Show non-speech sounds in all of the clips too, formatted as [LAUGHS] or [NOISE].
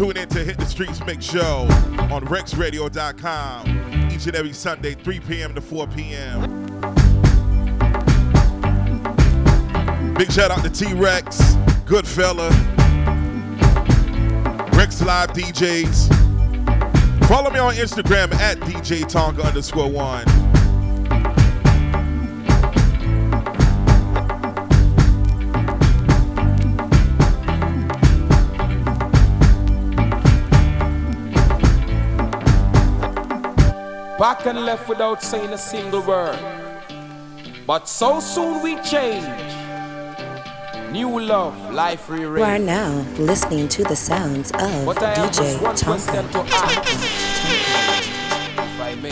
tune in to Hit the Streets Mix Show on RexRadio.com each and every Sunday, 3 p.m. to 4 p.m. Big shout out to T Rex, Goodfella, Rex Live DJs. Follow me on Instagram at DJ Tonka underscore one. Back and left without saying a single word. But so soon we change. New love, life rearranged. You are now listening to the sounds of DJ Tonka. to. If I may.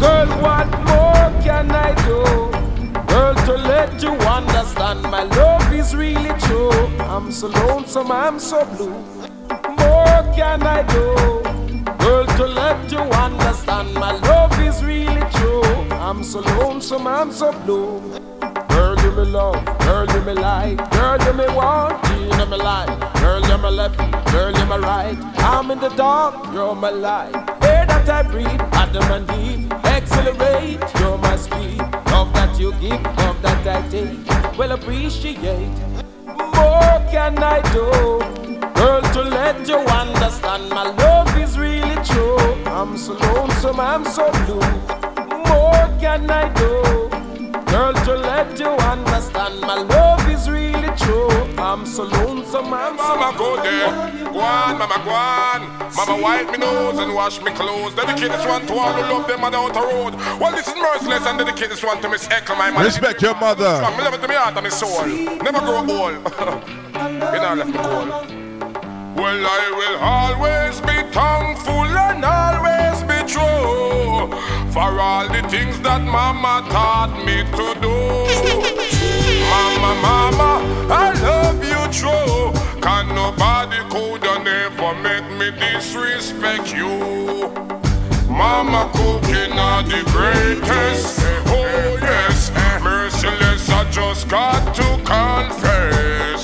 Girl, what more can I do? Girl, to let you understand my love is really true. I'm so lonesome, I'm so blue. More can I do? Girl, to let you understand my love is really true. I'm so lonesome, I'm so blue. Girl, you me love, girl, you me like, girl, you me want, you know me like, girl, you me left, girl, you me right. I'm in the dark, you're my light. Air that I breathe, Adam and Eve, accelerate, you're my speed. Love that you give, love that I take, well appreciate. More can I do? Girl, to let you understand my love is really true. I'm so lonesome, I'm so blue. More can I do? Girl, to let you understand my love is really true. I'm so lonesome, I'm so Mama go there, go on, mama go on. Mama wipe me nose and wash me clothes. Dedicate this one to all who love them mother out the road. Well, this is merciless and dedicate this one to Miss Echo, my man. Respect your mother. Me love it to me heart and me soul. Never grow old. [LAUGHS] you know, left me cold. Well, I will always be thankful and always be true for all the things that Mama taught me to do. Mama, Mama, I love you true. Can nobody could never make me disrespect you. Mama cooking are the greatest. Oh yes, merciless. I just got to confess.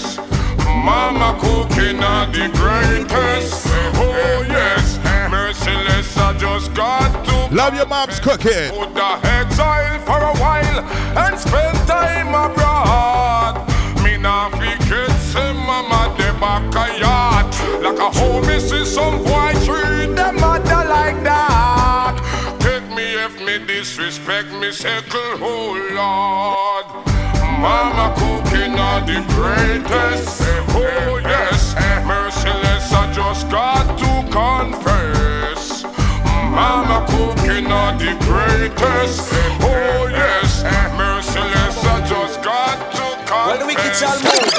Mama cooking are the greatest. Oh yes, merciless. I just got to. Love your mom's cooking. Put the exile for a while and spend time abroad. Me nah forget say mama de back a yard. Like a homie see some boy treat them mother like that. Take me if me disrespect me circle, oh Lord. Mama cooking are the greatest. Oh yes, merciless. I just got to confess. Mama cooking are the greatest. Oh yes, merciless. I just got to confess. Well, the wicked shall move,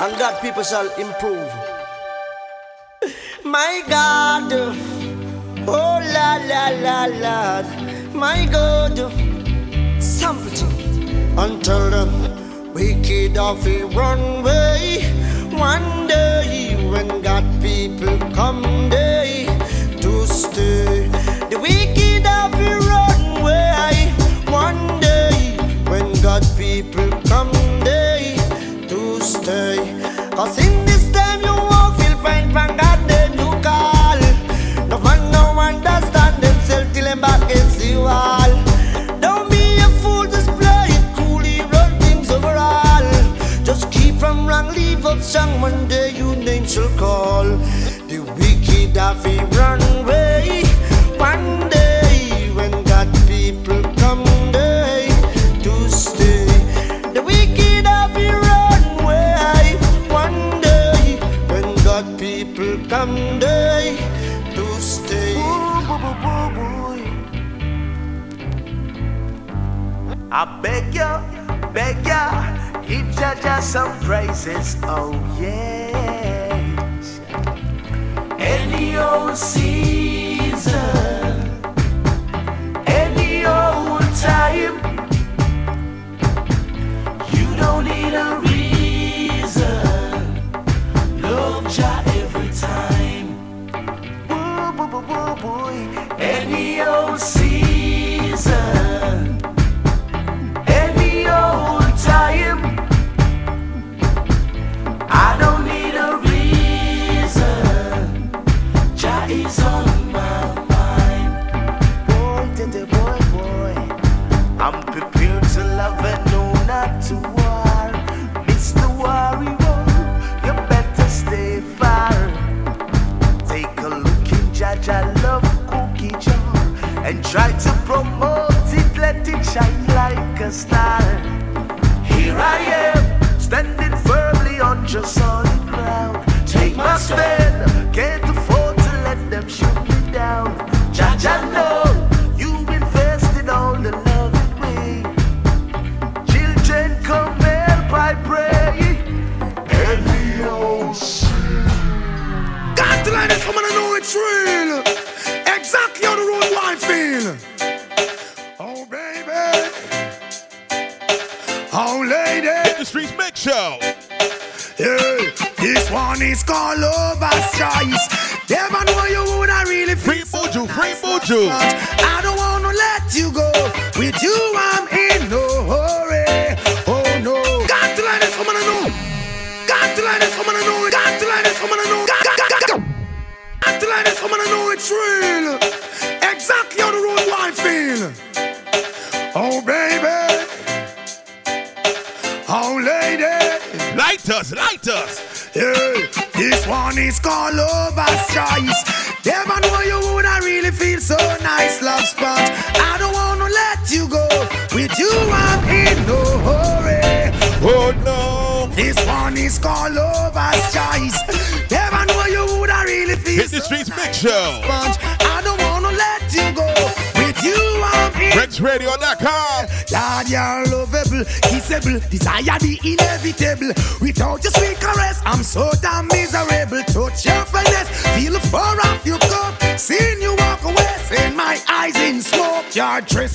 and God people shall improve. My God, oh la la la la, my God, something until the wicked of a runway. One day when God people come day wicked have a runway. One day when God people come day to stay. The wicked have a runway. One day when God people come day to stay. I beg ya, beg ya, give Jah Jah some praises, oh yes. Any old season, any old time, you don't need a reason. Love Jah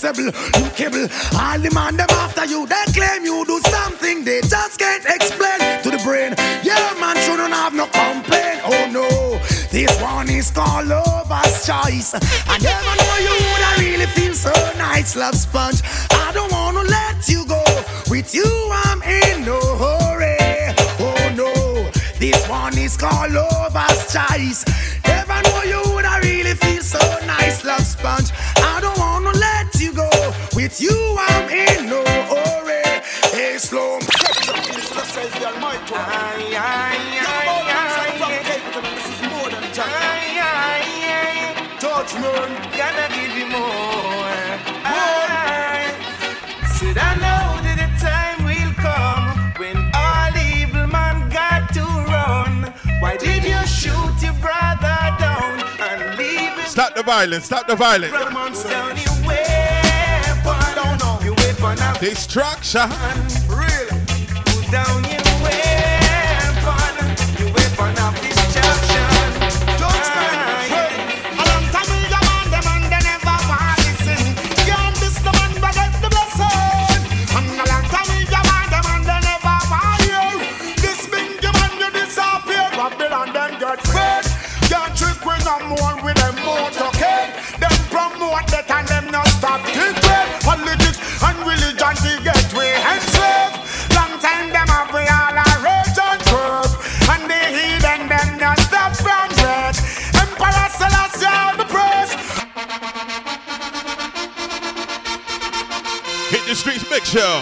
responsible. You all the man them after you. They claim you do something they just can't explain to the brain. Yeah, man, shouldn't have no complaint. Oh no, this one is called lover's choice. I never know you would I really feel so nice, love sponge. I don't wanna let you go. With you, I'm in no hurry. Oh no, this one is called lover's choice. With you, I'm in no hurry. Hey, slow. Aye, aye, judgment. Gonna give you more. More. Said I know that the time will come when all evil man got to run. Why did you shoot your brother down and leave him? Stop the violence! Stop the violence! Destruction. Really? Put Down, yeah. Show.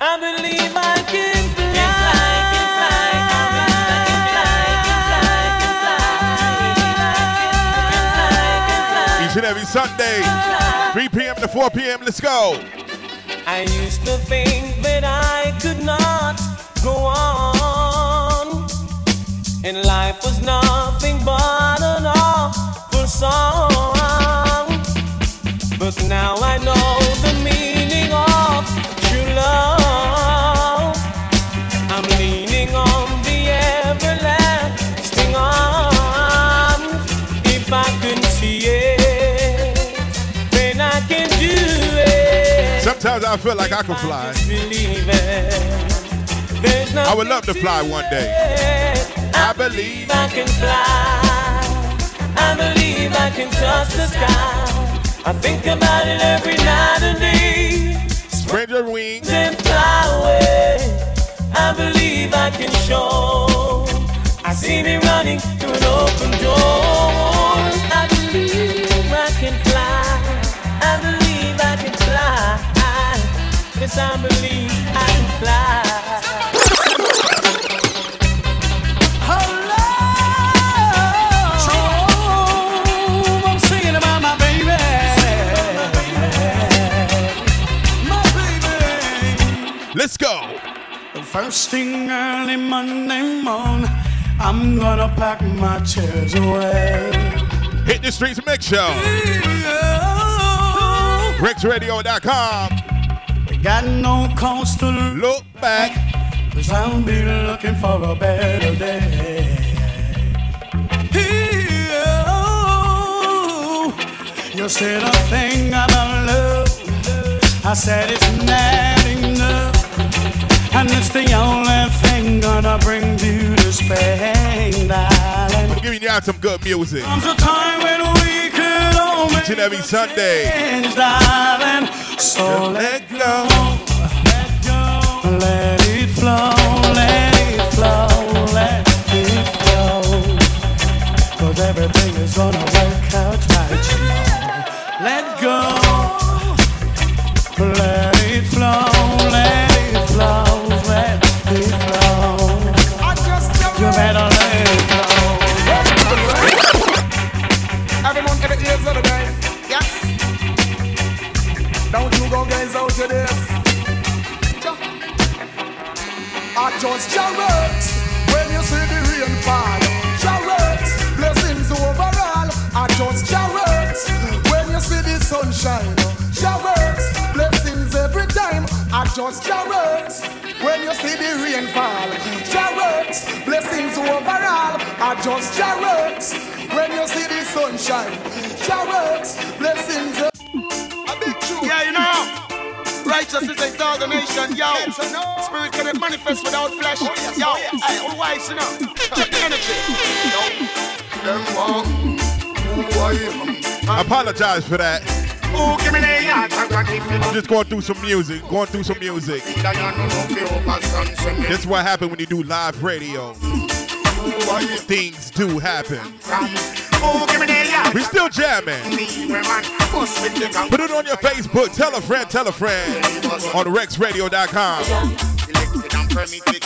I believe I can fly. Each and every Sunday, 3 p.m. to 4 p.m. Let's go. I used to think that I could not go on, and life was not I feel like I could fly. I would love to fly one day. I believe I can fly. I believe I can touch the sky. I think about it every night and day. Spread your wings and fly away. I believe I can show. I see me running through an open door. I believe. fly. Let's go. The first thing early Monday morning, I'm gonna pack my chairs away. Hit the streets mix show. RexRadio.com. Got no cause to look back. Cause I'll be looking for a better day. You said a thing I don't love. I said it's not enough. And it's the only thing gonna bring you to Spain, darling. I'm giving out some good music. Comes a time when we could all Each and every Sunday. change. So let go. I just chariots when you see the rain fall. Chariots, blessings overall. I just chariots when you see the sunshine. Chariots, blessings every time. I just chariots when you see the rain fall. Chariots, blessings overall. I just chariots when you see the sunshine. Chariots, blessings. Righteousness exalt the nation, yo. Spirit cannot manifest without flesh. Oh, yo, oh, hey, all wise, you know. Check the energy. Yo, them walk. Who I am. Apologize for that. Who give me the yard? I got it. I'm just going through some music. Going through some music. This is what happens when you do live radio. Things do happen. We still jamming. Put it on your Facebook. Tell a friend, tell a friend. On RexRadio.com. The.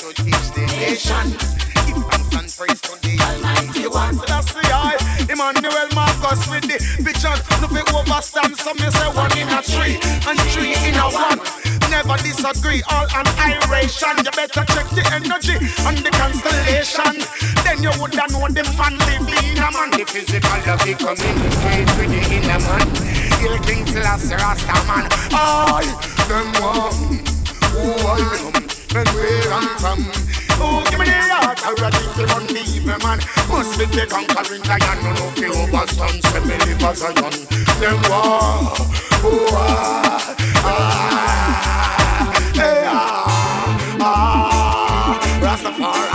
Emmanuel Marcus with the. Some me say one in a three and three in a one. Never disagree. All annihilation. You better check the energy and the constellation. Then you would have know the man living in a man. The physical of the communicate with the inner man. Hill King Selassie Rasta man. I them one. Who I am and where I'm from. Oh, give me the heart, I ready to run the evil man. Must be the conquering lion, no no fi overstand. Say me live as a young. Them war, oh ah, ah, hey ah, ah, Rastafari.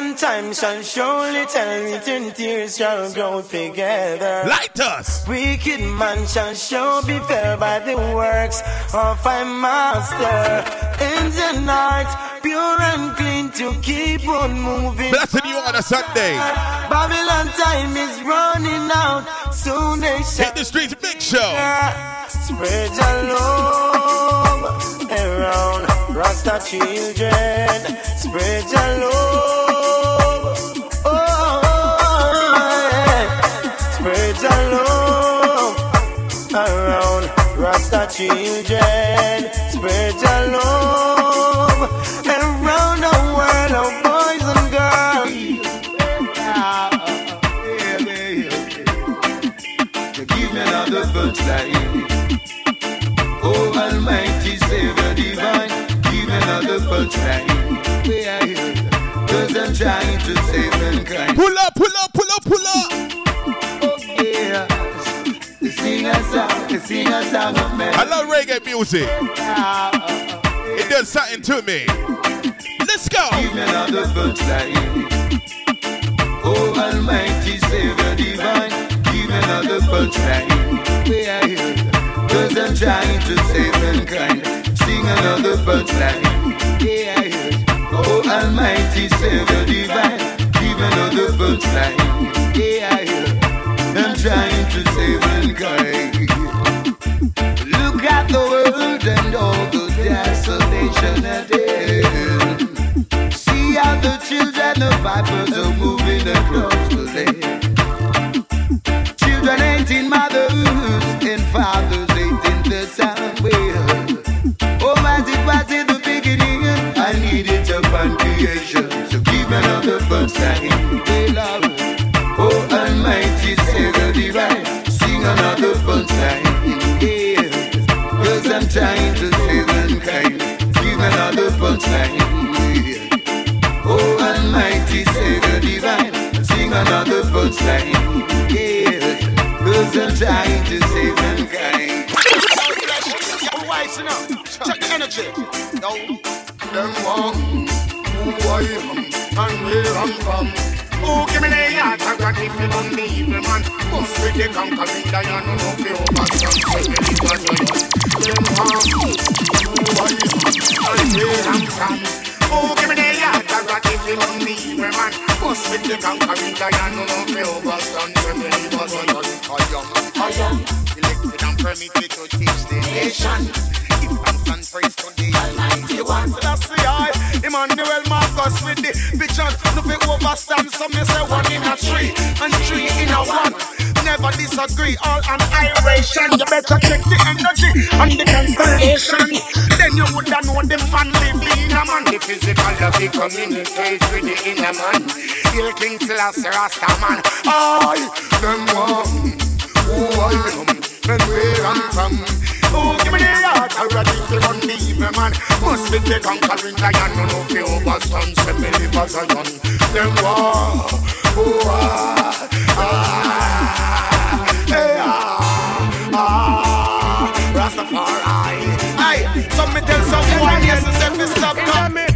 And time shall surely tell it, and tears shall grow together. Light us. Wicked man shall sure be fell by the works of my master. In the night, pure and clean to keep on moving. Blessing you on a Sunday. Babylon time is running out. Soon they shall Hit the streets big show. spread your love around Rasta children. Spread your love. Children. Spread your love around the world of boys and girls. to give me another birthright. Oh, Almighty Savior Divine, give me another birthright. Where are you? Cause I'm trying to save mankind. Pull up, pull up, pull up, pull up. Yeah. Sing a song, sing a song of man. I love reggae music. It does something to me. Let's go. Give me another birthright. Oh, Almighty Savior Divine, give me another birthright. Where are you? Cause I'm trying to save mankind. Sing another birthright. Yeah, I heard. Oh, Almighty Savior Divine, give me another. Yeah, I heard. I'm trying to save mankind. Look at the world and all the desolation at end. See how the children of vipers are moving across the land. Children hating mothers and fathers hating the sound well. Oh, man, it was in the beginning. I needed upon creation. So give another first time. To save mankind. Me another punchline. Oh, Almighty Savior divine, sing another punchline. Yeah, cause I'm trying to save mankind. Check the energy. Yo, them one who I am and where I'm from. Oh, give me the heart and God if you don't the evil man. Must be the conquering lion who know the overstand. So me live as a young. Them one who I am and where I'm from. Oh, give me the heart and God if you don't the evil man. Must be the conquering lion who know the overstand. So me live as a young. I am. Elected and permitted to teach the nation. Give thanks and praise to the Almighty One. So that's the eye. Emmanuel Overstand. So me say one in a three and three in a one. Never disagree. All annihilation. You better check the energy and the constellation. Then you woulda know the man live in a man. The physical of the communicate with the inner man. Hail King Selassie Rasta man. I them one who I am and where I'm from. Oh, give me the heart already to run the evil man. Must be the conquering lion, no no the overstand. Say me live as a young. Them war, oh ah, ah, hey, ah, ah, Rastafari. Hey, some me tell someone yes, it's it's stop come.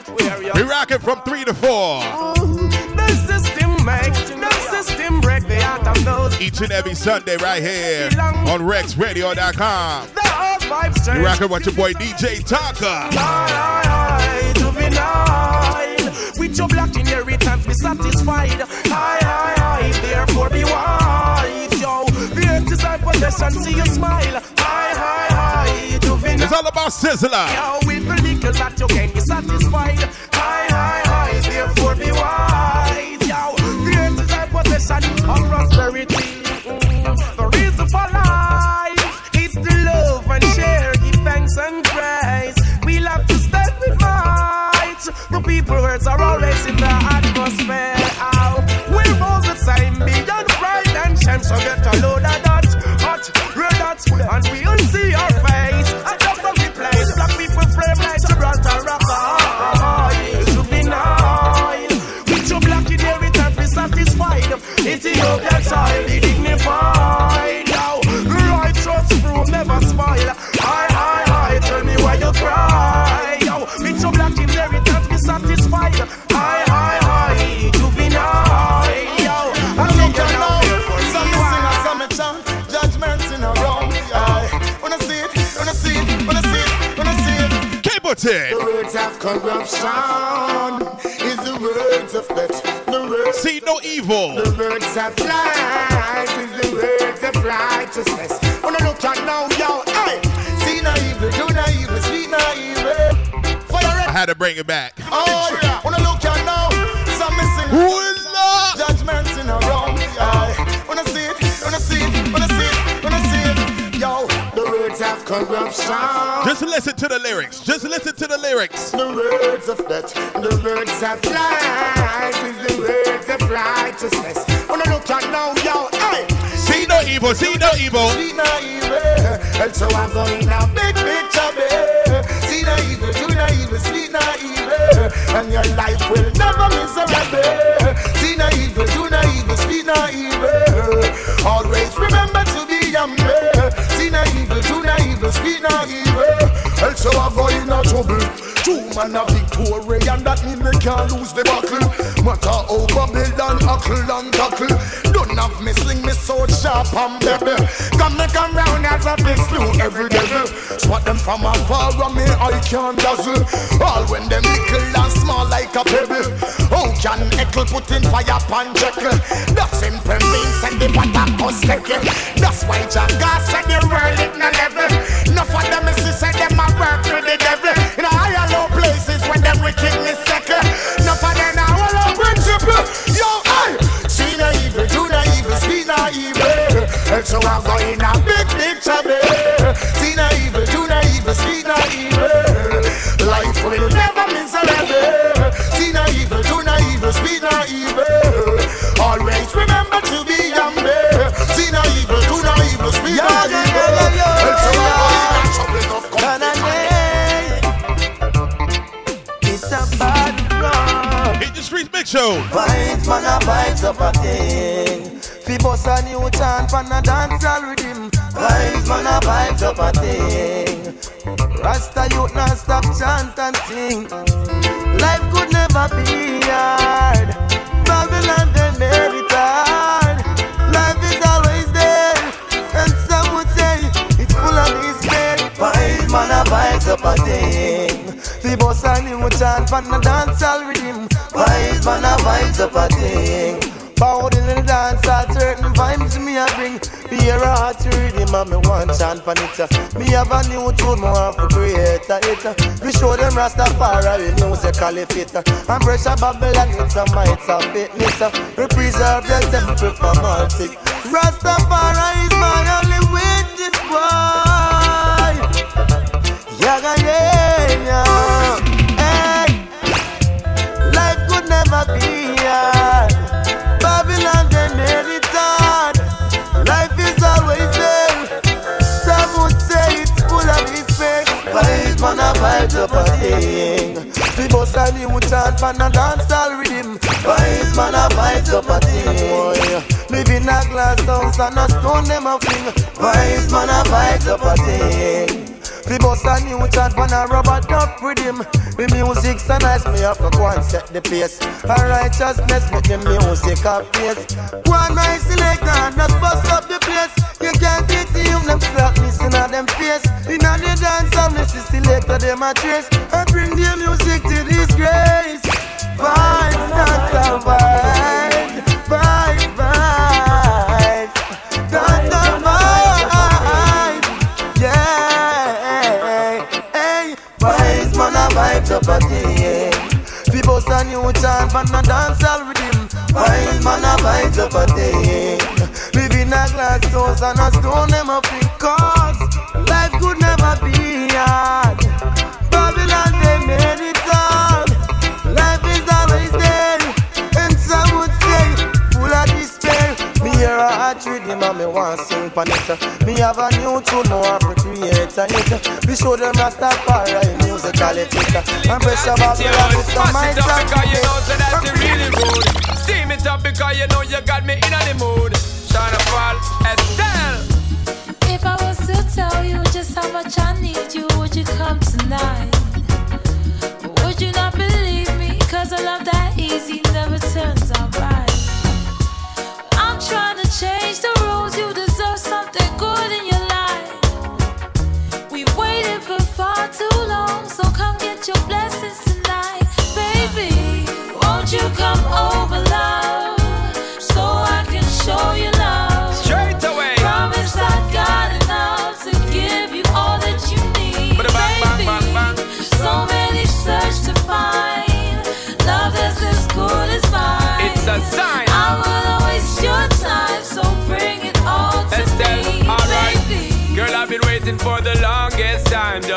Never forget where you're. We rocking from three to four. Oh, the system make the system break the heart of those. Each and every Sunday right here on RexRadio.com. The old vibes change. We rocking with your boy DJ Tonka. Aye, aye, juvenile. With your black inheritance, be satisfied. Therefore be wise. Possession, see you smile. Aye, aye, aye, juvenile. It's all about Sizzla. Yo, with the little that you can be satisfied. Aye, aye, aye, therefore be wise. The earth is thy possession of prosperity. Mm, The reason for life is to love and share, give thanks and praise. We'll have to stand with might. The people words are always in the atmosphere. We're all the same, beyond pride and shame. So get a load of and we'll see your face. And just as we place, black people flame like Gibraltar rock. Juvenile, with your black inheritance, be satisfied. Ethiopian soil, corruption is the words of death. The words, See no evil. the words of life is the words of righteousness. Wanna look at now, yo, hey. See no evil, do no evil, see no evil. I had to bring it back. Oh, yeah. Wanna look at now, some missing. Of corruption. Just listen to the lyrics. Just listen to the lyrics. The words of death, the words of life is the words of righteousness. Wanna look at now, yo, hey. See no evil. See no evil. See no evil, and so I'm going a big, big trouble. See no evil, do no evil, see no evil, and your life will never be miserable. See no evil, do no evil, see no evil. And so I'm going a trouble. Two man a victory, and that mean we can't lose the battle. Matter how Babylon huckle and tackle. Don't have me sling me sword sharp and baby. Come me come round as a big slew every devil. Swat them from afar and me I can't dazzle. All when them little and small like a pebble. How can Eckle put in fire pan Jekyll? That simple means send the water us That's why Jaga said the world it no level. Enough of them is a vibes up a thing. Fi boss a new chant, pan a dance all rhythm. Vibes, man, a vibes up a thing. Rasta youth not stop chant and sing. Life could never be hard. Babylon they made it hard. Life is always there, and some would say it's full of despair. Vibes, man, a vibes up a thing. Fi boss a new chant, pan a dance all rhythm. Vibes, man, a thing. Bowed in the dance, all certain vibes me a bring. Me hear a heart rhythm and me want chant pan it. Me have a new tune, me want to create a hit. We show them Rastafari musically fit. And pressure Babylon, it's a might of fitness. We preserve the temple all sick. Rastafari is my only witness, boy. Yaga, yeah, up a thing. We bust a new chant, man, a dance all rhythm. Vibes, man, a vibes up a thing. Live in a glass house and a stone them a fling. Vibes, man, a vibes up a thing. We bust a new chant when a rubber with him. The music so nice, me have to go and set the pace. A righteousness make the music a pace. One nice selector and just bust up the place. You can't take the them slackness in a them face. In a the dance, I'm the selector them a trace. And bring the music to disgrace. Vibes, dance and vibes. Vibes, vibes. Dance vibes. Yeah, hey, vibes, man, a vibes up a thing. We bust a new chant, man, a dance all rhythm. Vibes, man, a vibes up a thing. Live in a glass house and a stone them up in cause hear a heart rhythm and me want sing pan it. Me have a new tune, me want to create a hit. We show them Rastafari musically fit. And pressure Babylon with some Mash might it up because you know so that you really rude. Steam it up because you know you got me in the mood. Shine a fall, Estelle. If I was to tell you just how much I need you, would you come tonight? Or would you not believe me? Cause a love that easy never turns out right. Your life. We waited for far too long. So come get your blessings tonight. Baby, won't you come over, love?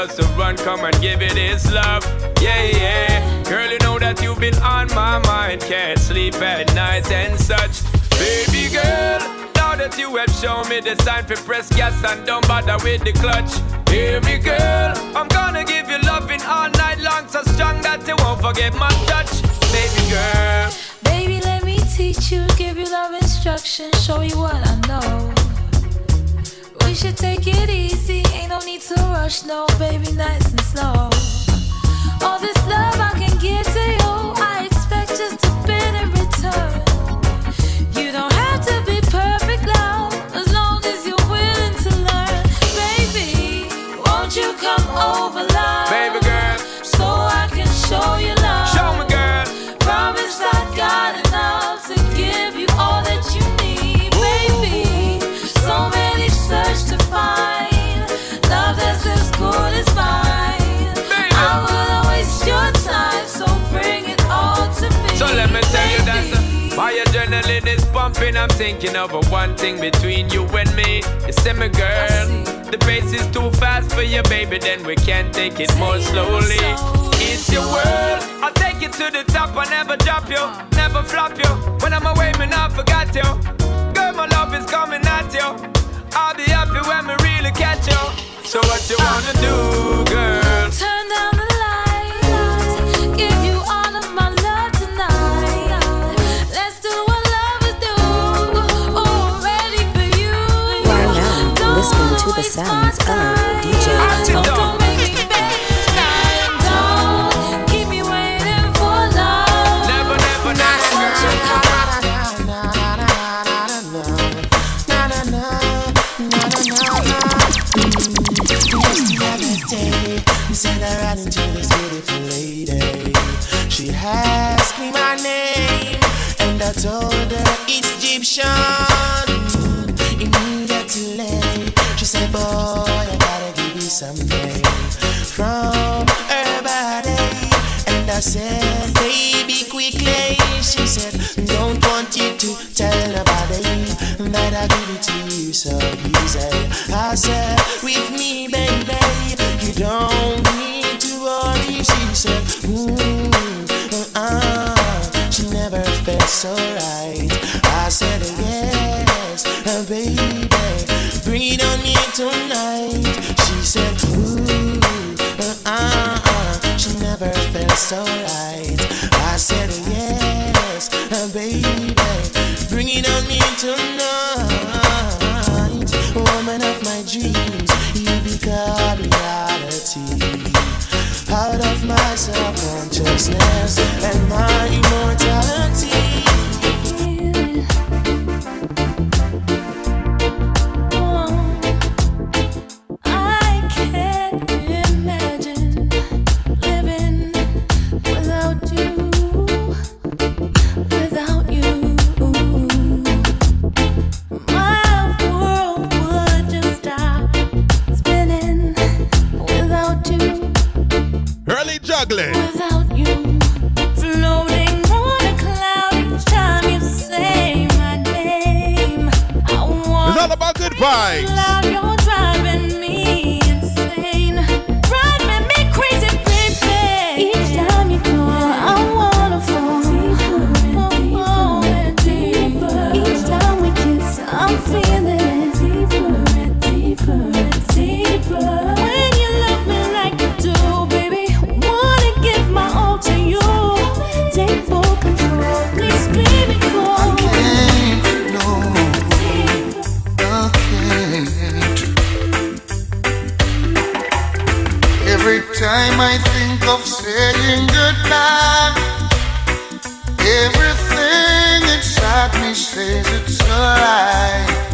Just to run, come and give it its love. Yeah, yeah. Girl, you know that you've been on my mind. Can't sleep at night and such. Baby girl, now that you have shown me the sign for press gas and don't bother with the clutch. Hear me, girl. I'm gonna give you loving all night long, so strong that you won't forget my touch. Baby girl. Baby, let me teach you, give you love instruction, show you what I know. We should take it easy, ain't no need to rush, no, baby, nice and slow. All this love I can give to you, I expect just a bit in return. You don't I'm thinking of a one thing between you and me. You see "My girl. The pace is too fast for you, baby. Then we can take it more slowly. It's your world. I'll take you to the top. I never drop you, never flop you. When I'm away, man, I forgot you. Girl, my love is coming at you. I'll be happy when we really catch you. So what you wanna do, girl? sounds of DJ Tonka. vibes. time I think of saying goodbye, everything inside me says it's a lie.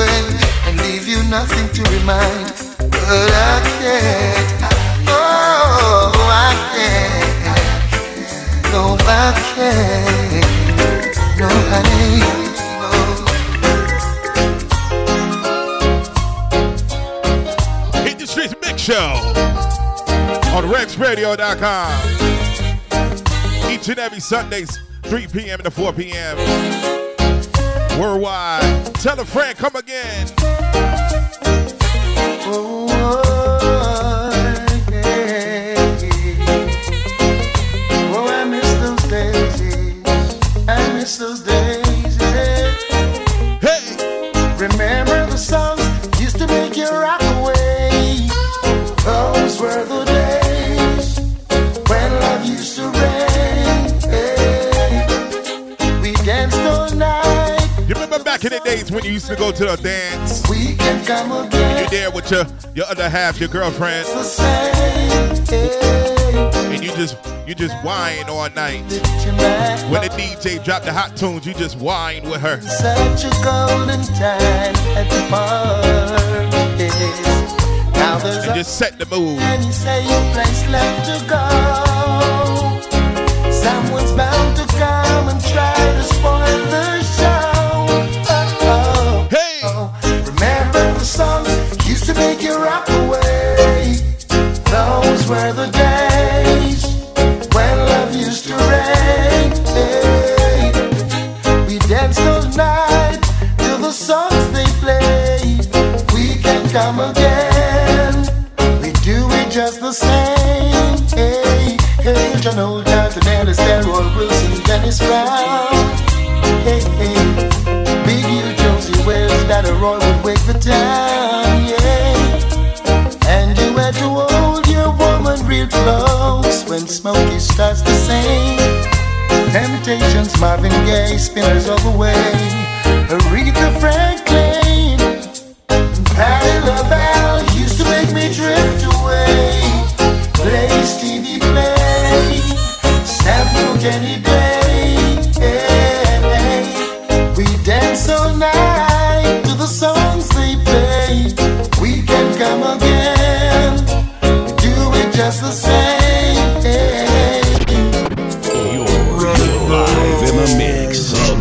away and leave you nothing to remind. But I can't, oh, I can't, no, I can't, no, honey. Streets big Show on RexRadio.com. Each and every Sundays, 3 p.m. to 4 p.m. Worldwide. Tell a friend, come again. Oh. When you used to go to the dance, we can come again. You're there with your your other half, your girlfriend, and you just you just whine all night. When the DJ drop the hot tunes, you just whine with her. Such a golden time at the there's and just set the mood. And you say your place left to go. Someone's bound to come and try to spoil the were the days when love used to reign. We danced all night to the songs they played. We can come again. We do it just the same. Hey, hey, John Old Johnson, Ellis, Delroy Wilson, Dennis Brown. Hey, hey, Big Youth, Josey Wales, Dada Roy would wake the town. Real close when Smokey starts to sing. Temptations, Marvin Gaye, Spinners all the way. Aretha Franklin, Patti LaBelle used to make me drift away. Play Stevie Play, Sample Kenny Play. Just the same. You're live in the mix. The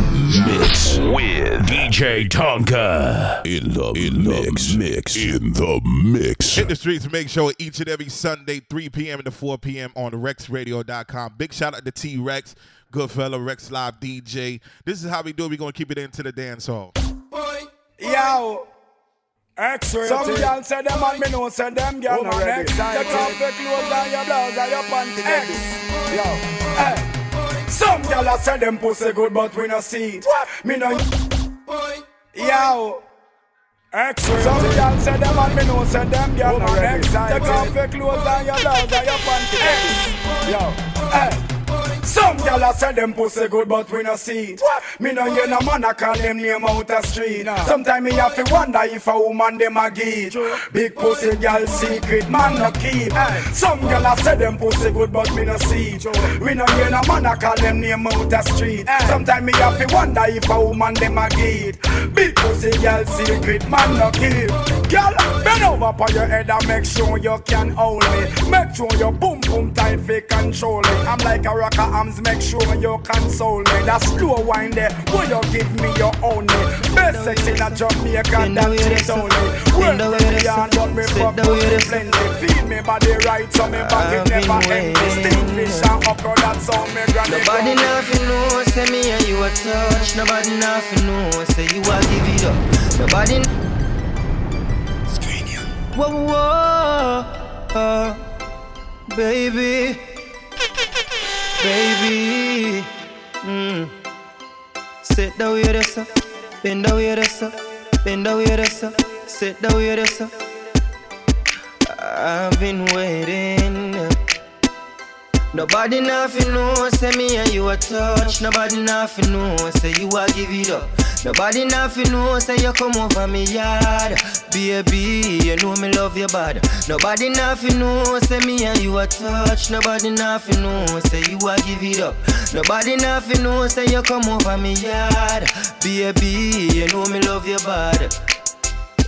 mix with DJ Tonka. In the in mix, mix, in the mix. Hit the streets make show each and every Sunday, 3 p.m. to 4 p.m. on RexRadio.com. Big shout out to T Rex, good fella, Rex Live DJ. This is how we do it. We're going to keep it into the dance hall. Yo. X-ray. Some girl say them and me know say them girl not ready. Take off your clothes and your blouse and your panty X. Yo. Hey. Some girl a say them pussy good but we no see it. Me no. Yo. X-ray. Some girl say them and me know say them girl not ready. Take off your clothes and your blouse and your panty X. Yo. Hey. Some gyal a say them pussy good, but we no see it. Me no hear no man a call them name out the street. Sometimes me have to wonder if a woman them a get. Big pussy gyal secret man no keep. Some gyal a say them pussy good, but me no see it. We no hear no man a call them name out the street. Sometimes me have to wonder if a woman them a get. Big pussy gyal secret man no keep. Gyal, bend over on your head and make sure you can hold me. Make sure your boom boom tight fi control it. I'm like a rocker arms, make sure you console me. That slow wine there, will you give me your own? Best sex in a Jamaica, that chick's only. Well, me yarn, but me fuck pussy plenty. Feed me body right, so me back it never empty. Stick fish and okra, that's how me granny Nobody nothing know, say me and you a touch. Nobody nothing know, say you a give it up. Nobody. Screen you. Whoa, whoa, uh, baby, baby. Mm. Sit down with us, up. bend down with us, up. bend down with us, up. sit down with us. up. I've been waiting. Nobody nothing know, say me and you a touch. Nobody nothing know, say you a give it up. Nobody nothing know, say you come over me yard. Baby, you know me love you bad. Nobody nothing know, say me and you a touch. Nobody nothing know, say you a give it up. Nobody nothing know, say you come over me yard. Baby, you know me love you bad.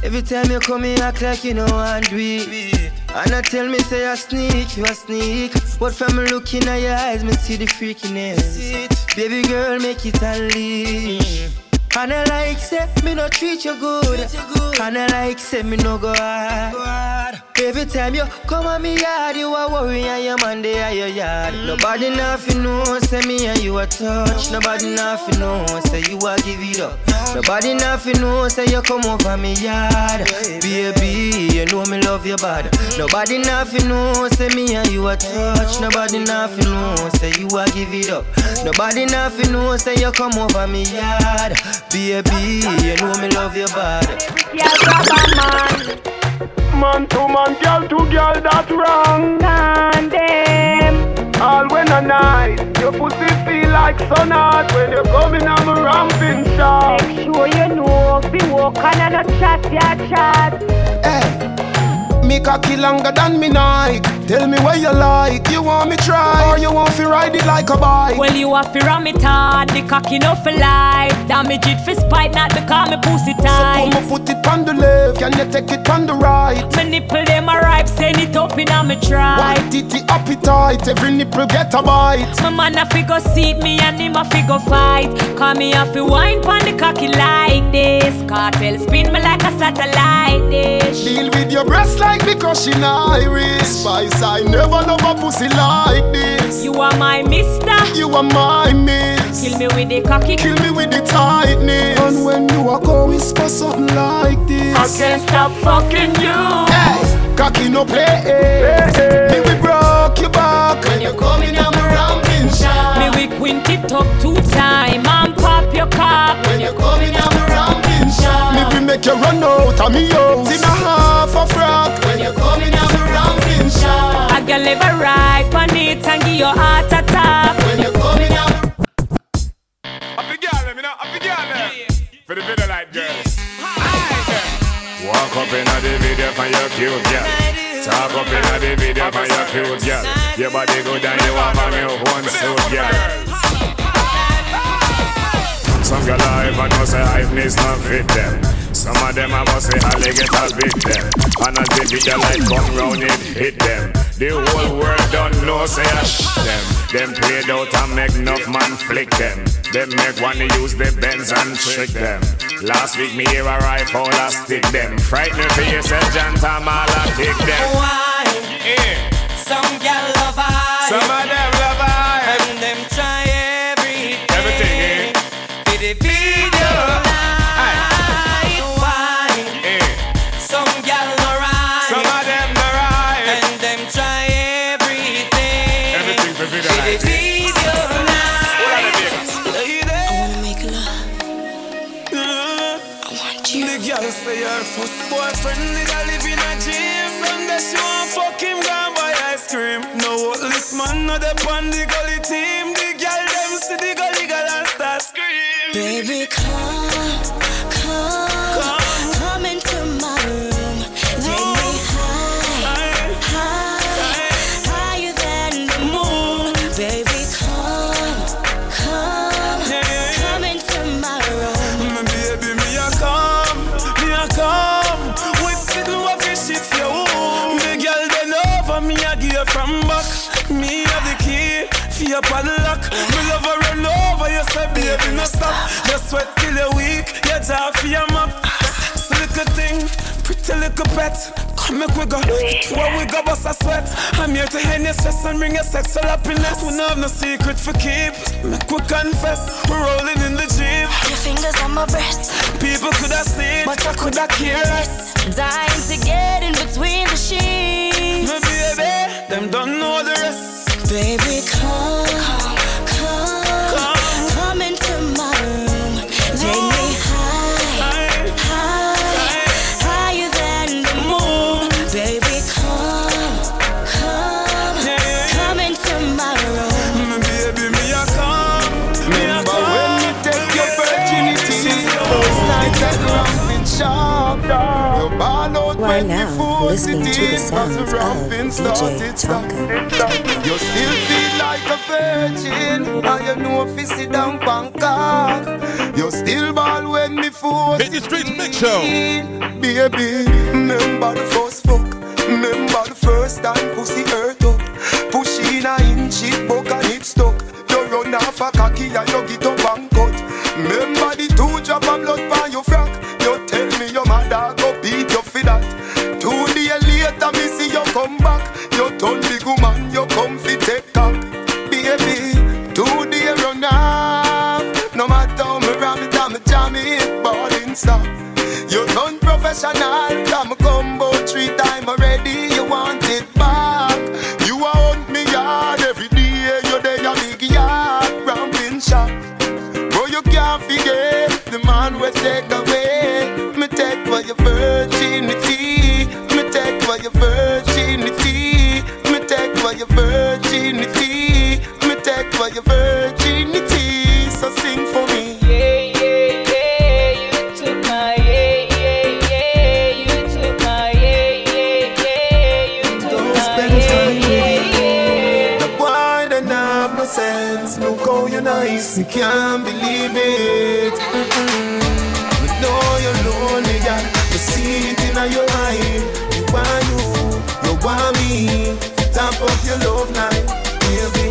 Every time you come here, act like you know and do it. And I tell me, say I sneak, you a sneak. But from looking at your eyes, me see the freakiness. Baby girl, make it unleash. And I like say me no treat you good. And I like say me no go hard. Every time you come on me yard, you a worry and your man they at your yard. Mm. Nobody nothing know, say me and you a touch. Nobody nothing know, say you a give it up. Nobody nothing know, say you come over me yard. Baby, you know me love you bad. Mm. Nobody nothing know, say me and you a touch. Nobody nothing know, say you a give it up. Nobody nothing know, say you come over me yard. Baby, you know me love you bad. Yeah, grab a man. Man to man, girl to girl, that's wrong. And them. All when a night, your pussy feel like like sun art when you come in I'm a ramping shot. Make sure you know, be walking and a chat, yeah, chat. Hey, me longer than me Nike. Tell me what you like. You want me try or you want to ride it like a bike? Well, you have to ram it hard, the cocky no for life. Damage it for spite, not because me pussy tight. So tight. come and put it on the left, can you take it on the right? My nipple them a ripe, send it up in a me try. White titty appetite, every nipple get a bite. My man a figure seat me and him a figure fight. Call me a fi wine pon the cocky like this. Kartel spin me like a satellite dish. Deal with your breast like me crushing iris. Spice, I never love a pussy like this. You are my mister. You are my miss. Kill me with the cocky. Kill me with the tightness. And when you are out, whisper something like this. I can't stop fucking you. Hey, cocky no play. Me we broke your back when you come in I'm a ramping shot. Me we quint it up two time and pop your cock. When you come in I'm a ramping shot. Me we make you run out of me house in a half a frock. When you come in I'm a ramping shot. I can live a ride on it and give your heart attack. When you come in I'm Happy girl, them, you know, happy girl, eh? them. For the video light girls. Walk up in the video for your cute girl. Talk up in the video for your cute girl. Your body good and you have a new one suit, girl. Some girl I even know say hypeness not fit them. Some of them I must say they get a bit them. And as the video light come round it hit them. The whole world don't know say I sh them. Them played out and make enough man flick them. Them make one use the bends and trick them. Last week me hear a rifle I stick them. Frighten for yourself, John I kick them. Why? Some gal love I. Some of them love For the video light. Why? Some gal no right. Some of them no right. And them try everything. Everything for video For the light. video light. I wanna make love. Mm-hmm. I want you. The girl say her first boyfriend nigga live in a gym. Someday she want fuck him, go buy ice cream. No this man no dey on the gully team. The girl them see the gully Baby, come, come, come into my room. Take me high, high, higher than the moon. Baby, come, come, come into my room. My baby, me a come, me a come. We sitting what fish it for you. The girl bend over, me a give from back. Me have the key for your padlock. Me love her run over, you say baby no sweat till you're weak, you jaw for your. So little thing, pretty little pet. Come make we go, where we go bust a sweat. I'm here to hand your stress and bring your sexual happiness. We no have no secret for keep. Make we confess, we're rolling in the jeep. Your fingers on my breast, People could have seen, but I could have cared. Dying to get in between the sheets. My baby, them don't know the rest. Baby, come, listening it to the in sounds the of ramping DJ Tonka. You still feel like a virgin. And you know if you sit down Bangkok You still ball when me force Hit the streets mix show. Baby, remember the first fuck. Remember the first time pussy hurt up. Push in a inch it buck and it stuck. You run off a cocky and me. Top up your love line, baby.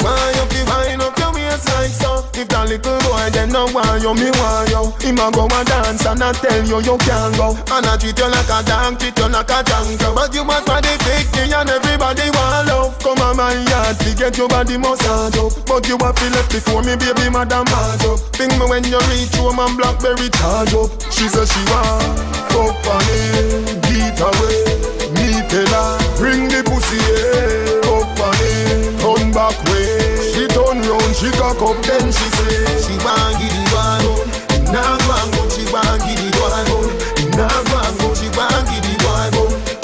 Wind up your so. If that little boy want you, me want. Him a go and dance and I tell you you can't go. And I treat you like a dog, treat you like a junkie. But you must find the and everybody want love. Come on my yard, to get your body massage up. But you have to left before me, baby, madam hard up. Ping me when you reach home and blackberry charge up. She says she want fuck on it, beat away. Me tell her, bring the pussy here, up on it, turn back way. She turn round, she cock up, then she say she want give the one gun. Nah go she want give the one gun. Nah go go, she want give the one.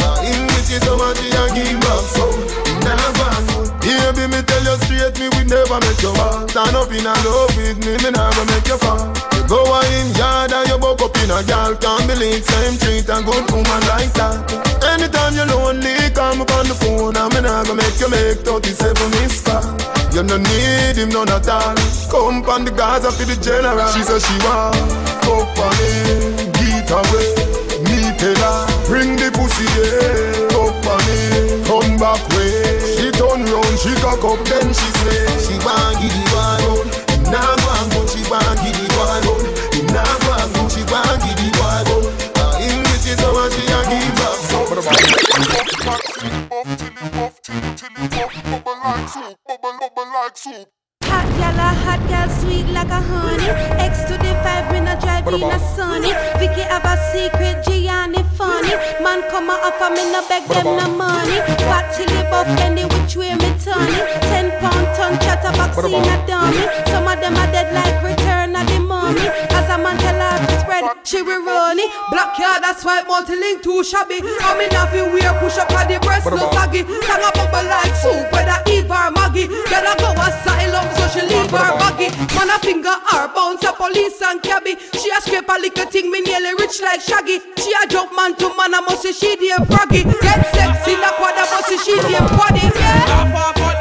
Ah, in which is so much she a give back so. Nah go go. Baby, me tell you straight, me will never make you fall. Stand up in a love with me, me never make you fall. You go a in yard and you in a gal. Can't believe same treat a good woman like that. Anytime you're lonely, come me on the phone me nah go make you make 37 miss call. You no need him none at all. Come on the Gaza for the general. She said she want fuck on me, get away. Me tell her, bring the pussy here. Up on me, come back way. She turn round, she cock up, then she say she want give the one. Nah go and go, she want give Hot gal a hot gal, sweet like a honey. X to the five, me not drive in a sunny. Vicky have a secret, Gianni funny. Man come a offer me no beg them no money. Fat chili buff, any which way me turn it. Ten pound ton chatter vaccine a dummy. Some of them are dead like return of the mummy. As a man she will run it. Black card, that's why multi-link too shabby. I'm in a feel weird, push up at the breast, no saggy. Sang a bubble like soup, whether Eve or Maggie. Girl a go asylum, so she leave her baggy. Man a finger her bounce a police and cabby. She a scrape a little thing, me nearly rich like Shaggy. She a jump man to man, I must say she damn froggy. Get sexy, the quad, I must say she damn quaddy. Yeah.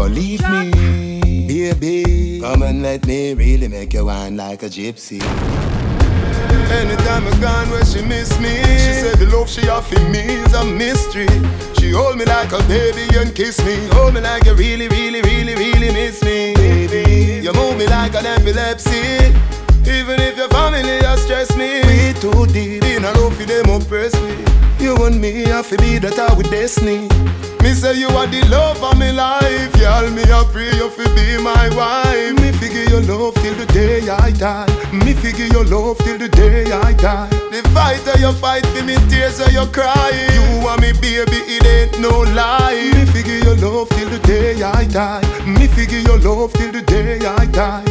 Never leave me, baby. Come and let me really make you wine like a gypsy. Anytime I gone where she miss me She said the love she offer me is a mystery. She hold me like a baby and kiss me. Hold me like you really, really, really, really miss me. Baby, you move me like an epilepsy. Even if your family has stressed me. We too deep. In a love for them oppress me. You and me have to be that with destiny me say you are the love of my life, y'all. Me a pray you fi be my wife. Me figure your love till the day I die. Me figure your love till the day I die. The fighter you fight for me, tears or you cry. You want me, baby, it ain't no lie. Me figure your love till the day I die. Me figure your love till the day I die.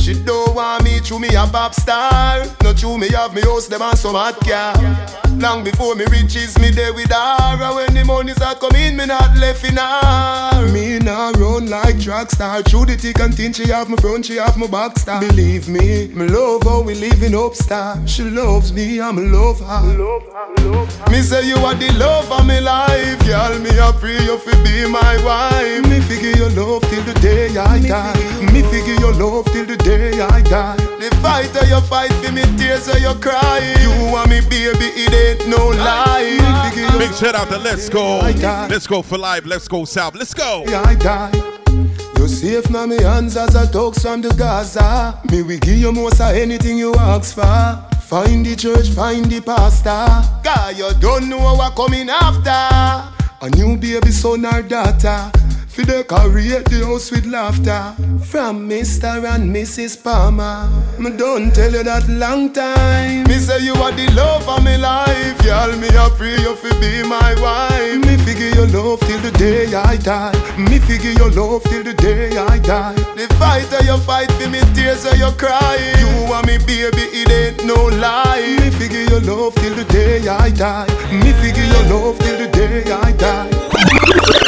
She don't want me to me a pop star. Not true me have me house them and some hot car. Long before me riches me there with her. When the money's a come in, me not left in her. Me nah run like track star. Through the thick and thin, she have my front, she have my back star. Believe me, me love how we living up star. She loves me, I'm love her. Love her love. Me say you are the love of my life, y'all. Me a pray you fi be my wife. Me figure your love till the day I die. Me figure your love till the day I die. The fighter you fight for me, tears or you cry. You want me, baby, it ain't no lie. Me figure your Big shout out to Let's Go. Let's go for live. Let's go south. Let's go. I die. You safe now me hands as I talks from the Gaza. Me we give you most of anything you ask for. Find the church, find the pastor. God, you don't know what coming after. A new baby son or daughter. Fi decorate the house with laughter. From Mr. and Mrs. Palmer, me don't tell you that long time. Me say you are the love of my life, y'all. Me a pray you fi be my wife. Me figure your love till the day I die. Me figure your love till the day I die. The fight that you fight for me, tears that you cry. You want me, baby, it ain't no lie. Me figure your love till the day I die. Me figure your love till the day I die.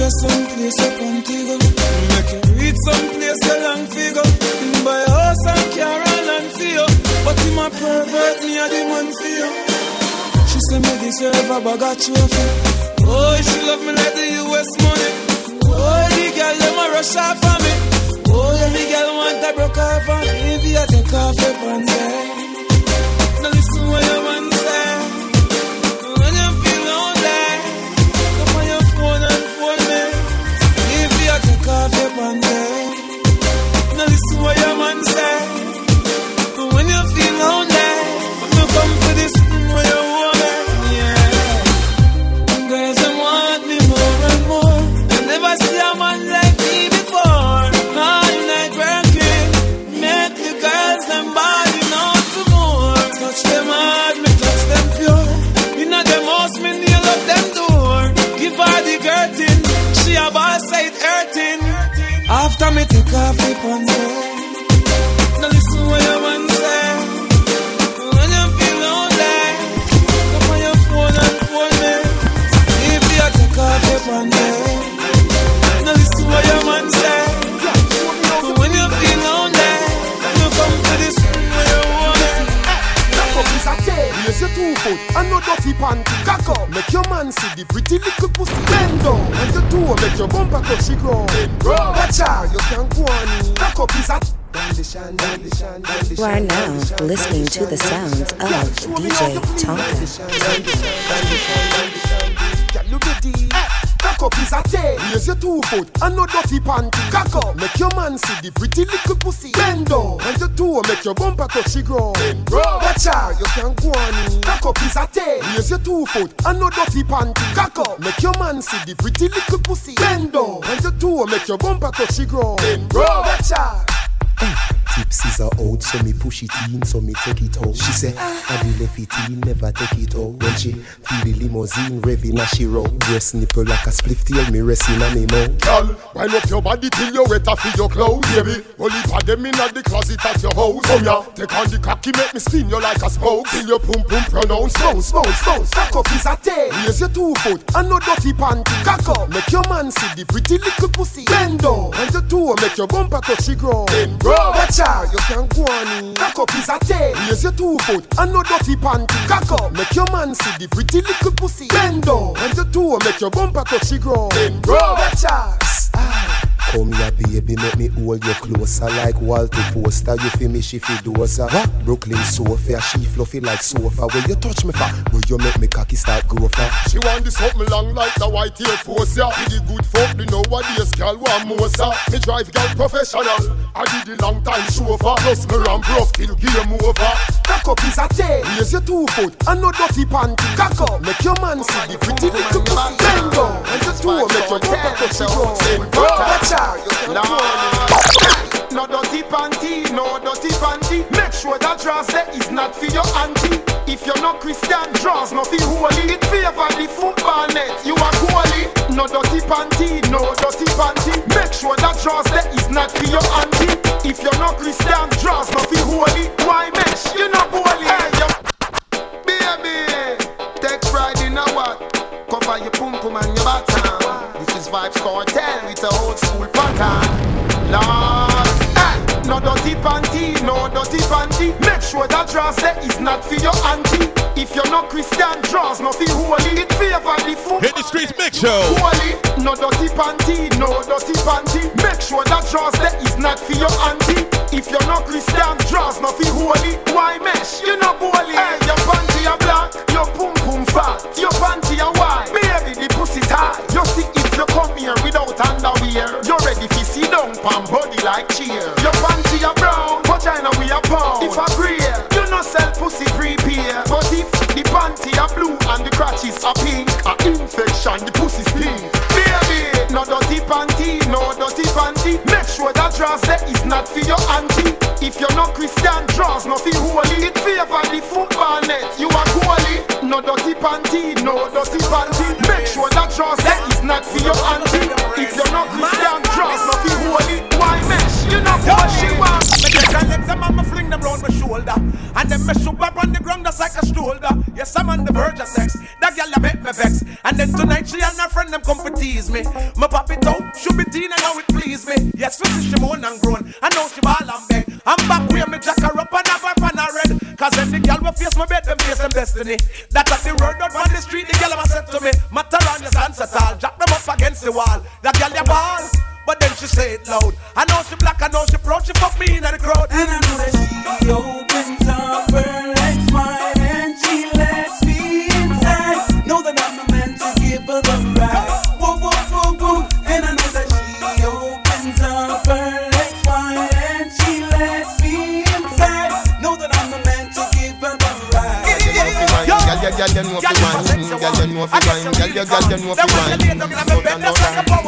you your someplace up on make you reach someplace a long figure. Buy a house and car and land you. But him a pervert, me a the for you. She say me deserve a bag of. Oh, she love me like the US You are now listening to the sounds of DJ Tonka. Cock up is a tail. Raise your two foot and no dirty panty. Cock up, make your man see the pretty little pussy. Bend down and your toe make your bumper touch the ground. Watch out, you can go on. Cock up is a tail. Raise your two foot and no dirty panty. Cock up, make your man see the pretty little pussy. Bend down and your toe make your bumper touch the ground. Watch out. Tipsies are out, so me push it in, so me take it out. She say, I be left it in, never take it out. When she feel the limousine revving as she roll, breast nipple like a spliff tail, me resting on me mouth. Girl, wind up your body till you wet off your clothes, baby. Only put them in the closet at your house. Oh yeah, take on the cocky, make me spin you like a spoke. Till your pum pum pronounce bounce, bounce, bounce. Cock up is a tail. Raise your two foot and no dirty panty. Cock up, make your man see the pretty little pussy. Bend down and your toe make your bumper touch the ground. Watch out, you can go on. Cock up is a tail. Raise your two foot and no dirty panty. Cock up, make your man see the pretty little pussy. Bend down and your toe make your bumper touch the ground. Watch out. Ah. Come here, baby, make me hold you closer like Walter Poster. You feel me, she feel dozer. What? Brooklyn sofa, she fluffy like sofa. Where you touch me for? Where you make me cocky start grow for? She want this something long like the white Air Force, yeah. With the good folk, the nowadays girl want more, sir. Me drive girl professional. I did the long time chauffeur. Plus me ramp rough till game over. Cock up is a tail. Raise your two foot and no dirty panty. Cock up, make your man see the pretty little pussy. Bend down and your toe make your bumper touch the ground. Watch out, No dirty panty, no dirty panty. Make sure that dress there is not for your auntie. If you're not Christian, dress no feel holy. It favor the football net, you are goalie. No dirty panty, no dirty panty. Make sure that dress there is not for your auntie. If you're not Christian, dress no feel holy. Why mesh? You not holy. Hey, you baby, take pride in a what? Cover your pum pum and your bottom. This is Vybz Kartel with a old school pattern. Lord, hey, no dirty panty, no dirty panty. Make sure that dress there is not for your auntie. If you're not Christian, draws not for holy. It favor the foot. Hit the streets, mix show. Holy, no dirty panty, no dirty panty. Make sure that dress there is not for your auntie. If you're not Christian, draws not for holy. Why mesh? You know holy. Pan body like cheer. Your panty are brown, vagina we are pound. If I grey, you no sell pussy prepare. But if the panty are blue and the crotches are pink, a infection the pussy stink. Baby, no dirty panty, no dirty panty. Make sure that dress there is not for your auntie. If you're not Christian, draws no for holy. It favor the football net. You are holy. No dirty panty, no dirty panty. Make sure that dress there is not for your auntie. If you're not Christian, My shoulder. And then me shoot up on the ground just like a shoulder Yes, I'm on the verge of sex. That girl that make me vex. And then tonight she and her friend them come to tease me. Me pop it out, she be teen and how it please me. Yes, we see she moan and groan. I know she ball and beg. I'm back where me jack her up and have her pan her red. Cause any girl will face my bed, them face them destiny. That at the word out on the street, the girl ever said to me Matter on your at all, jack them up against the wall. That girl they ball but then she say it loud. I know she black, I know she proud, she fuck me in the crowd. And I know that she opens up her Girl, you, know fi wine. Girl, you know fi wine. Girl, you, girl, you know fi wine. No, no, no.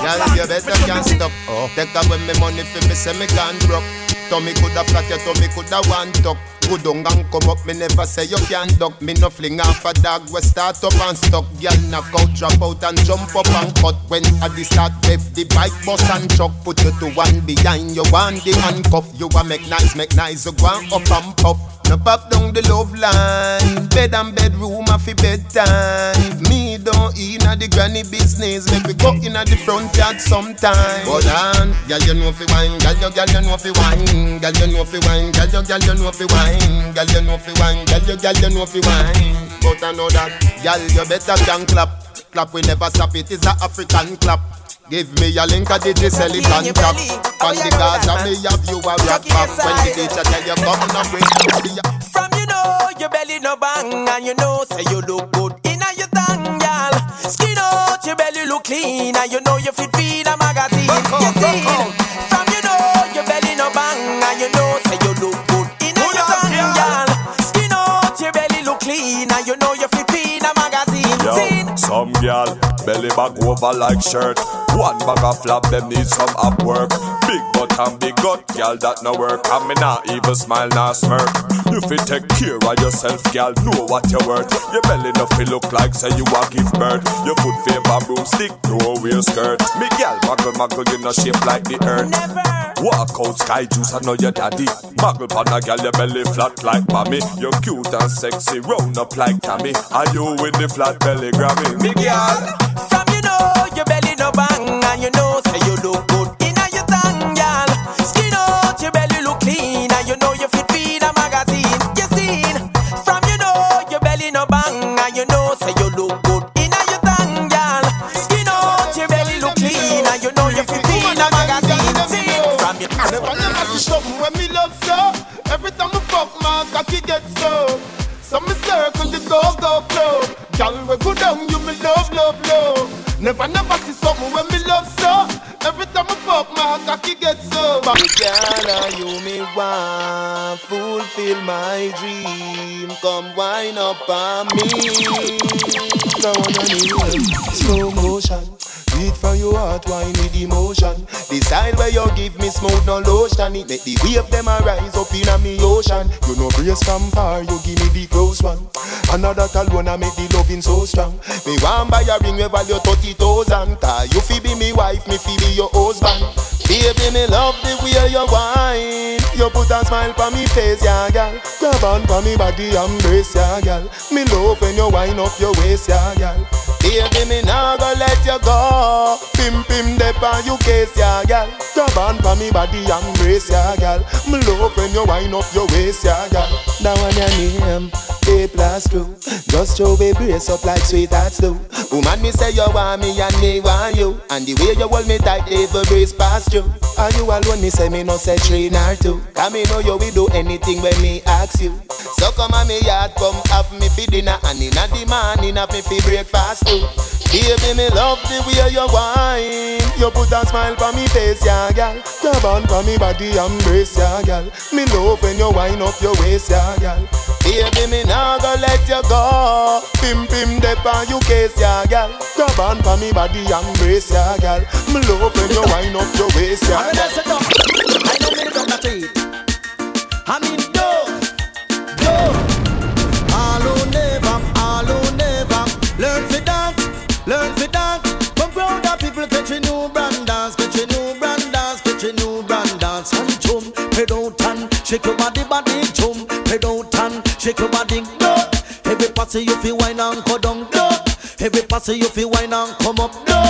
Girl, you better can't stop. Take away me money fi me say me can't broke. Tummy coulda flat, your tummy coulda one tuck. Go down and come up, me never say you can't duck. Me no fling off a dog, we start up and stuck. Girl knock out, drop out and jump up and cut. When at the start, rev the bike bust and chuck. Put you to one behind, you want the handcuff. You a make nice, make nice, you go up and puff. No pop down the love line. Bed and bedroom a fi bedtime. Me don't inna the granny business. Make we go inna the front yard sometime. Hold on, girl you know fi wine. Girl you, girl you know fi wine. Girl you know fi wine. Girl you, girl you know fi wine. Girl you know fi wine. Girl you, girl you know fi wine. But I know that, girl you better can clap. Clap we never stop. It is a African clap. Give me a link of the sell it on top. On the Gaza, me have you a rap back. When the teacher tell you come now bring From you know your belly no bang and you know say you look good inna your tongue, girl. Skin out your belly look clean and you know you fit feed a magazine. You see, some gal belly back over like shirt. One bag of flap, them need some up work. Big butt and big gut, gal that no work. I me not even smile, not smirk. If You take care of yourself, gal. Know what you worth. Your belly no feel look like say you a give birth. Your foot favor broomstick, no wear skirt. Me gal muggle muggle, you no shape like the earth. Walk out sky juice, I know your daddy. Muggle pan a gal, your belly flat like mommy. You're cute and sexy, round up like Tammy. Are you with the flat belly Grammy? Me. From you know your belly no bang and you know say you look good inna your tongue, girl. Skin out your belly look clean and you know you fit feed a magazine. You seen? From you know your belly no bang and you know say you look good inna your tongue, girl. Skin out your belly look clean and you know you fit feed a magazine. From you. Never, never see something when me love so. Every time I fuck my cocky get. So Girl, you me want fulfill my dream. Come wine up on me. Now wanna need slow motion. Beat from your heart, wine with emotion. The style where you give me smooth no lotion It make the wave them a rise up in a me ocean You know brace from far, you give me the close one. Another alone I make the loving so strong. Me want buy a ring we value 30,000 Cause you fi be me wife, me fi be your husband Baby, me love the way you whine You put a smile on me face, yeah, girl. Grab on for me body, embrace, yeah, girl. Me love when you wind up your waist, yeah, girl. Baby, me nah go let you go. Pim pim dep on you case, yeah, gal. Grab on for me body and brace, yeah, gal. Me love when you wind up your waist, yeah, gal. That one your name, um, A plus two. Just show we brace up like sweethearts do. Woman, me say you want me and me want you. And the way you hold me tight, even brace past you. Are you alone? Me say me no say three nor two. Cause me know you will do anything when me ask you. So come on me yard, come have me for dinner. And inna the morning have me for breakfast too. Baby, me love the way you whine. You put a smile on me face, yeah, gal. Grab on for me body, embrace, yeah, gal. Me love when you wind up your waist, yeah, gal. Baby, me nah go let you go. Pim pim dep on you case, yeah, gal. Grab on for me body, embrace, yeah, gal. Me love when you wind up your waist, yeah, gal. I know me don't got it. I mean, shake your body, body, chum, head out and shake your body, no. Every party you feel wine and go down, no. Every party you feel wine and come up, no.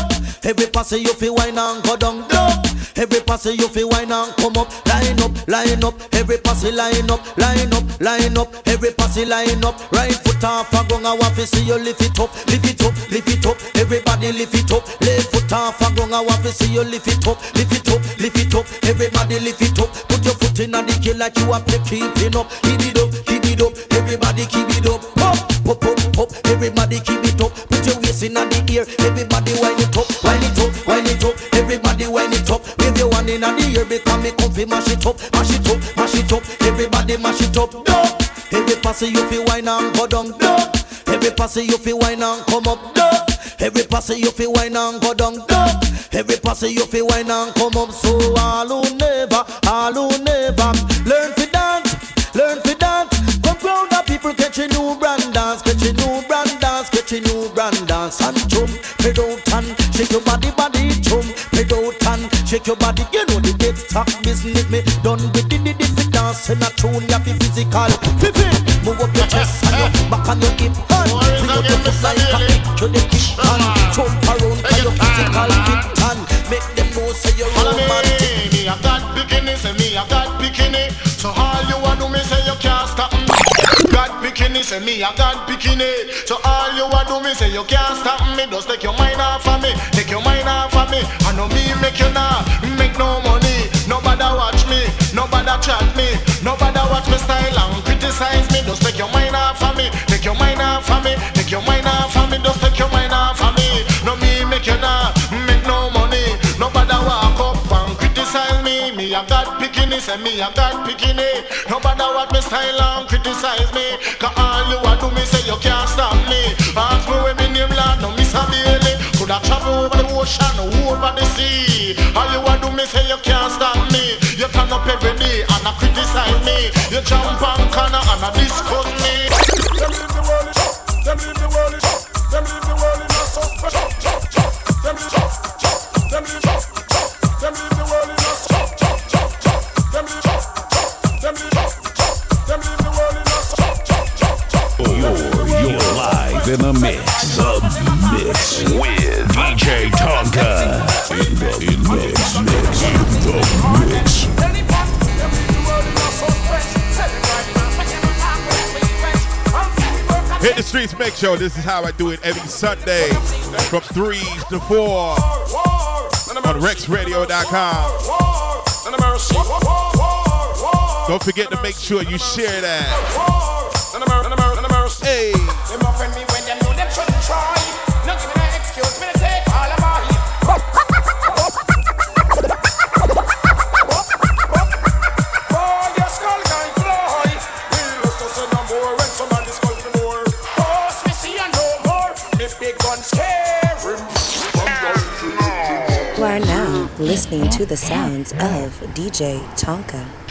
Every party you feel wine and go down, no. Every party you feel wine and come up, line up, line up. Every party line up, line up, line up. Every party line up. Right foot off a gong, I want to see you lift it up, lift it up, lift it up. Everybody lift it up. Left foot off a gong, I want to see you lift it up, lift it up, lift it up. Everybody lift it up. Put your foot in the kill like you are keeping up. Keep it up, keep it up. Everybody keep it up. Up, up, up, up. Everybody keep it up. Put your waist in the ear. Everybody wind it up, wind it up, wind it up. Everybody wind it up. Wave your one in the ear because me come fi mash it up, mash it up, mash it up. Everybody mash it up. No. Every passy you fi wine and go down. No. Every passy you fi wine and come up. No. Every passy you fi wine and go down. No. Every passy you fi wine and come up. So all who never, all who never learn to dance, learn to dance. Come round the people catch a new brand dance, catch a new brand dance, catch a new brand dance and jump, head out and shake your body, body jump, head out and shake your body. You know the dead talk business me done with the the the dance and a tune ya fi physical. Fifi, move up your chest and your back and your hip and bring up your foot like a kick to the kick and jump around for your physical say me a got bikini. So all you want do me say you can't stop me. Just take your mind off of me, take your mind off of me. I know me make you now make no money. Nobody watch me, nobody chat me, nobody watch me style and criticize me. Just take your mind off of me, take your mind off of me, take your mind off of me. Just take your mind off of me. No me make you now make no money. Nobody walk up and criticize me. Me a got bikini, say me a got bikini. Nobody watch me style and criticize me. You a do me say you can't stop me. Ask me when me name Lord, no Miss Bailey. Could I travel over the ocean, over the sea? All you a do me say you can't stop me. You turn up every day and I criticize me. You jump on corner and I discuss Make sure this is how I do it every Sunday from 3 to 4 on RexRadio.com. Don't forget to make sure you share that. Listening to the sounds of DJ Tonka.